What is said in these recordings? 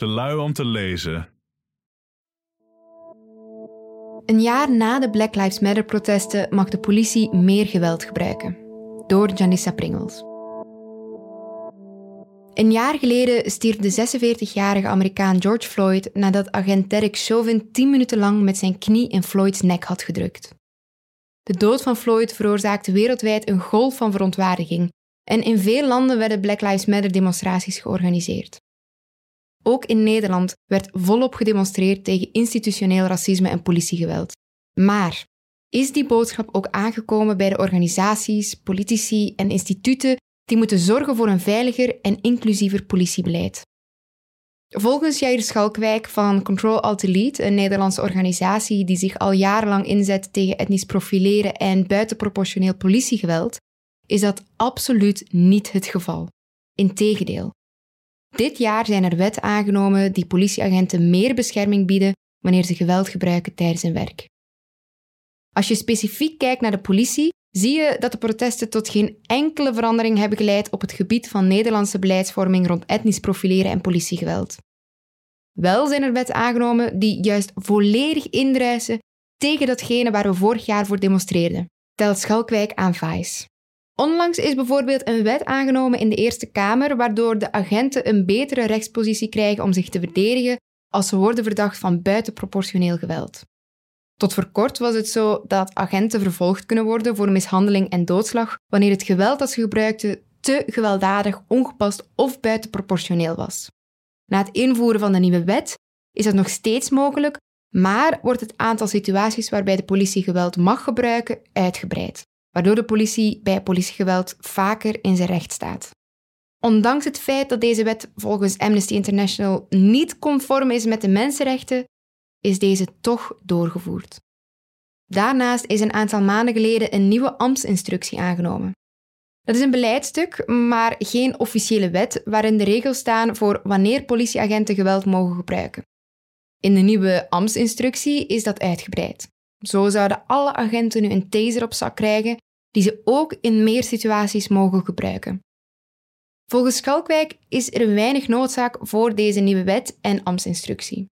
Te lui om te lezen. Een jaar na de Black Lives Matter-protesten mag de politie meer geweld gebruiken. Door Janissa Pringles. Een jaar geleden stierf de 46-jarige Amerikaan George Floyd nadat agent Derek Chauvin 10 minuten lang met zijn knie in Floyds nek had gedrukt. De dood van Floyd veroorzaakte wereldwijd een golf van verontwaardiging en in veel landen werden Black Lives Matter demonstraties georganiseerd. Ook in Nederland werd volop gedemonstreerd tegen institutioneel racisme en politiegeweld. Maar is die boodschap ook aangekomen bij de organisaties, politici en instituten die moeten zorgen voor een veiliger en inclusiever politiebeleid? Volgens Jair Schalkwijk van Control Alt Delete, een Nederlandse organisatie die zich al jarenlang inzet tegen etnisch profileren en buitenproportioneel politiegeweld, is dat absoluut niet het geval. Integendeel. Dit jaar zijn er wetten aangenomen die politieagenten meer bescherming bieden wanneer ze geweld gebruiken tijdens hun werk. Als je specifiek kijkt naar de politie, zie je dat de protesten tot geen enkele verandering hebben geleid op het gebied van Nederlandse beleidsvorming rond etnisch profileren en politiegeweld. Wel zijn er wetten aangenomen die juist volledig indruisen tegen datgene waar we vorig jaar voor demonstreerden, telt Schalkwijk aan. Onlangs is bijvoorbeeld een wet aangenomen in de Eerste Kamer waardoor de agenten een betere rechtspositie krijgen om zich te verdedigen als ze worden verdacht van buitenproportioneel geweld. Tot voor kort was het zo dat agenten vervolgd kunnen worden voor mishandeling en doodslag wanneer het geweld dat ze gebruikten te gewelddadig, ongepast of buitenproportioneel was. Na het invoeren van de nieuwe wet is dat nog steeds mogelijk, maar wordt het aantal situaties waarbij de politie geweld mag gebruiken uitgebreid waardoor de politie bij politiegeweld vaker in zijn recht staat. Ondanks het feit dat deze wet volgens Amnesty International niet conform is met de mensenrechten, is deze toch doorgevoerd. Daarnaast is een aantal maanden geleden een nieuwe ambtsinstructie aangenomen. Dat is een beleidstuk, maar geen officiële wet waarin de regels staan voor wanneer politieagenten geweld mogen gebruiken. In de nieuwe ambtsinstructie is dat uitgebreid. Zo zouden alle agenten nu een taser op zak krijgen, die ze ook in meer situaties mogen gebruiken. Volgens Schalkwijk is er weinig noodzaak voor deze nieuwe wet en ambtsinstructie.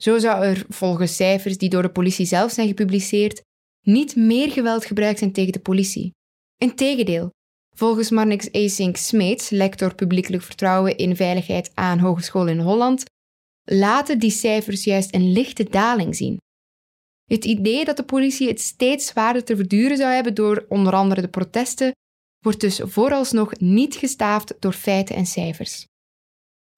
Zo zou er volgens cijfers die door de politie zelf zijn gepubliceerd niet meer geweld gebruikt zijn tegen de politie. Integendeel, volgens Marnix Asink Smeets, lector publiekelijk vertrouwen in veiligheid aan Hogeschool in Holland, laten die cijfers juist een lichte daling zien. Het idee dat de politie het steeds zwaarder te verduren zou hebben door onder andere de protesten, wordt dus vooralsnog niet gestaafd door feiten en cijfers.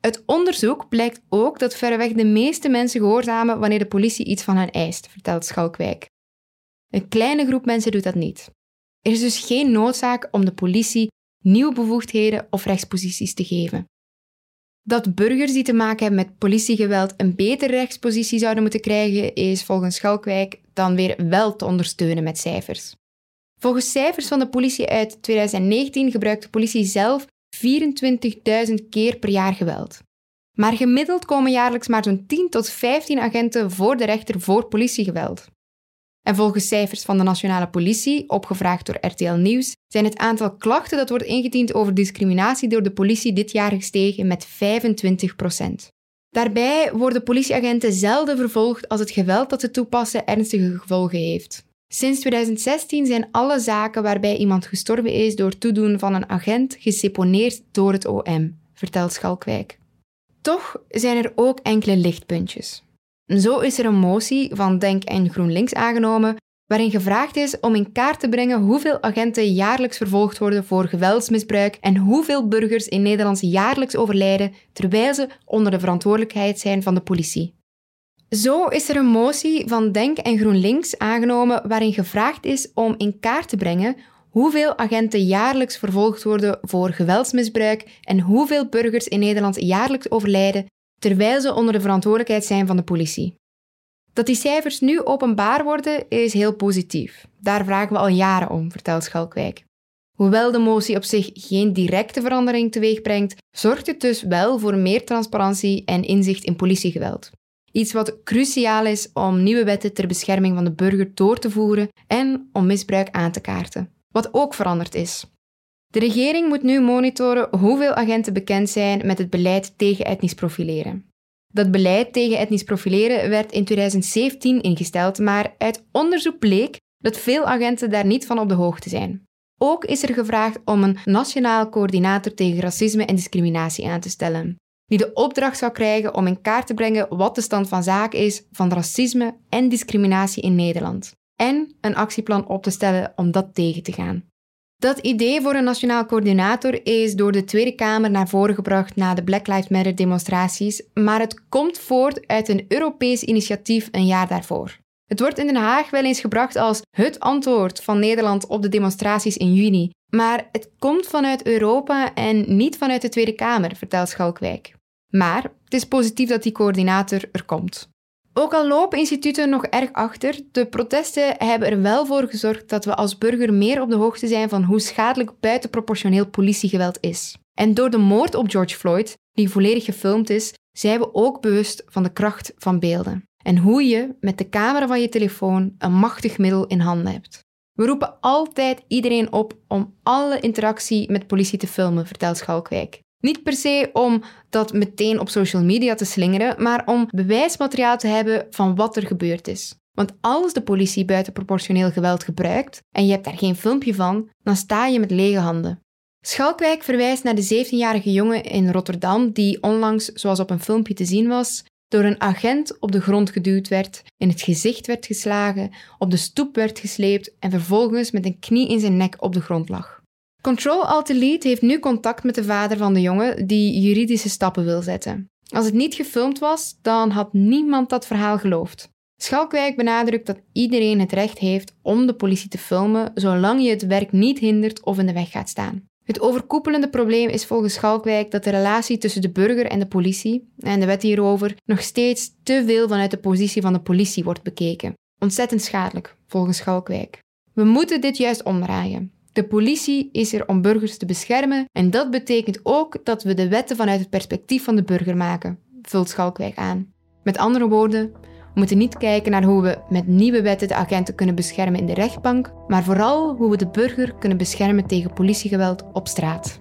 Uit onderzoek blijkt ook dat verreweg de meeste mensen gehoorzamen wanneer de politie iets van hen eist, vertelt Schalkwijk. Een kleine groep mensen doet dat niet. Er is dus geen noodzaak om de politie nieuwe bevoegdheden of rechtsposities te geven. Dat burgers die te maken hebben met politiegeweld een betere rechtspositie zouden moeten krijgen, is volgens Schalkwijk dan weer wel te ondersteunen met cijfers. Volgens cijfers van de politie uit 2019 gebruikt de politie zelf 24.000 keer per jaar geweld. Maar gemiddeld komen jaarlijks maar zo'n 10 tot 15 agenten voor de rechter voor politiegeweld. En volgens cijfers van de nationale politie, opgevraagd door RTL Nieuws, zijn het aantal klachten dat wordt ingediend over discriminatie door de politie dit jaar gestegen met 25% Daarbij worden politieagenten zelden vervolgd als het geweld dat ze toepassen ernstige gevolgen heeft. Sinds 2016 zijn alle zaken waarbij iemand gestorven is door toedoen van een agent geseponeerd door het OM, vertelt Schalkwijk. Toch zijn er ook enkele lichtpuntjes. Zo is er een motie van Denk en GroenLinks aangenomen waarin gevraagd is om in kaart te brengen hoeveel agenten jaarlijks vervolgd worden voor geweldsmisbruik en hoeveel burgers in Nederland jaarlijks overlijden terwijl ze onder de verantwoordelijkheid zijn van de politie. Zo is er een motie van Denk en GroenLinks aangenomen waarin gevraagd is om in kaart te brengen hoeveel agenten jaarlijks vervolgd worden voor geweldsmisbruik en hoeveel burgers in Nederland jaarlijks overlijden terwijl ze onder de verantwoordelijkheid zijn van de politie. Dat die cijfers nu openbaar worden is heel positief. Daar vragen we al jaren om, vertelt Schalkwijk. Hoewel de motie op zich geen directe verandering teweeg brengt, zorgt het dus wel voor meer transparantie en inzicht in politiegeweld. Iets wat cruciaal is om nieuwe wetten ter bescherming van de burger door te voeren en om misbruik aan te kaarten. Wat ook veranderd is. De regering moet nu monitoren hoeveel agenten bekend zijn met het beleid tegen etnisch profileren. Dat beleid tegen etnisch profileren werd in 2017 ingesteld, maar uit onderzoek bleek dat veel agenten daar niet van op de hoogte zijn. Ook is er gevraagd om een nationaal coördinator tegen racisme en discriminatie aan te stellen, die de opdracht zou krijgen om in kaart te brengen wat de stand van zaken is van racisme en discriminatie in Nederland, en een actieplan op te stellen om dat tegen te gaan. Dat idee voor een nationaal coördinator is door de Tweede Kamer naar voren gebracht na de Black Lives Matter demonstraties, maar het komt voort uit een Europees initiatief een jaar daarvoor. Het wordt in Den Haag wel eens gebracht als het antwoord van Nederland op de demonstraties in juni, maar het komt vanuit Europa en niet vanuit de Tweede Kamer, vertelt Schalkwijk. Maar het is positief dat die coördinator er komt. Ook al lopen instituten nog erg achter, de protesten hebben er wel voor gezorgd dat we als burger meer op de hoogte zijn van hoe schadelijk buitenproportioneel politiegeweld is. En door de moord op George Floyd, die volledig gefilmd is, zijn we ook bewust van de kracht van beelden. En hoe je met de camera van je telefoon een machtig middel in handen hebt. We roepen altijd iedereen op om alle interactie met politie te filmen, vertelt Schalkwijk. Niet per se om dat meteen op social media te slingeren, maar om bewijsmateriaal te hebben van wat er gebeurd is. Want als de politie buitenproportioneel geweld gebruikt en je hebt daar geen filmpje van, dan sta je met lege handen. Schalkwijk verwijst naar de 17-jarige jongen in Rotterdam die onlangs, zoals op een filmpje te zien was, door een agent op de grond geduwd werd, in het gezicht werd geslagen, op de stoep werd gesleept en vervolgens met een knie in zijn nek op de grond lag. Control Alt Delete heeft nu contact met de vader van de jongen die juridische stappen wil zetten. Als het niet gefilmd was, dan had niemand dat verhaal geloofd. Schalkwijk benadrukt dat iedereen het recht heeft om de politie te filmen, zolang je het werk niet hindert of in de weg gaat staan. Het overkoepelende probleem is volgens Schalkwijk dat de relatie tussen de burger en de politie, en de wet hierover, nog steeds te veel vanuit de positie van de politie wordt bekeken. Ontzettend schadelijk, volgens Schalkwijk. We moeten dit juist omdraaien. De politie is er om burgers te beschermen en dat betekent ook dat we de wetten vanuit het perspectief van de burger maken, vult Schalkwijk aan. Met andere woorden, we moeten niet kijken naar hoe we met nieuwe wetten de agenten kunnen beschermen in de rechtbank, maar vooral hoe we de burger kunnen beschermen tegen politiegeweld op straat.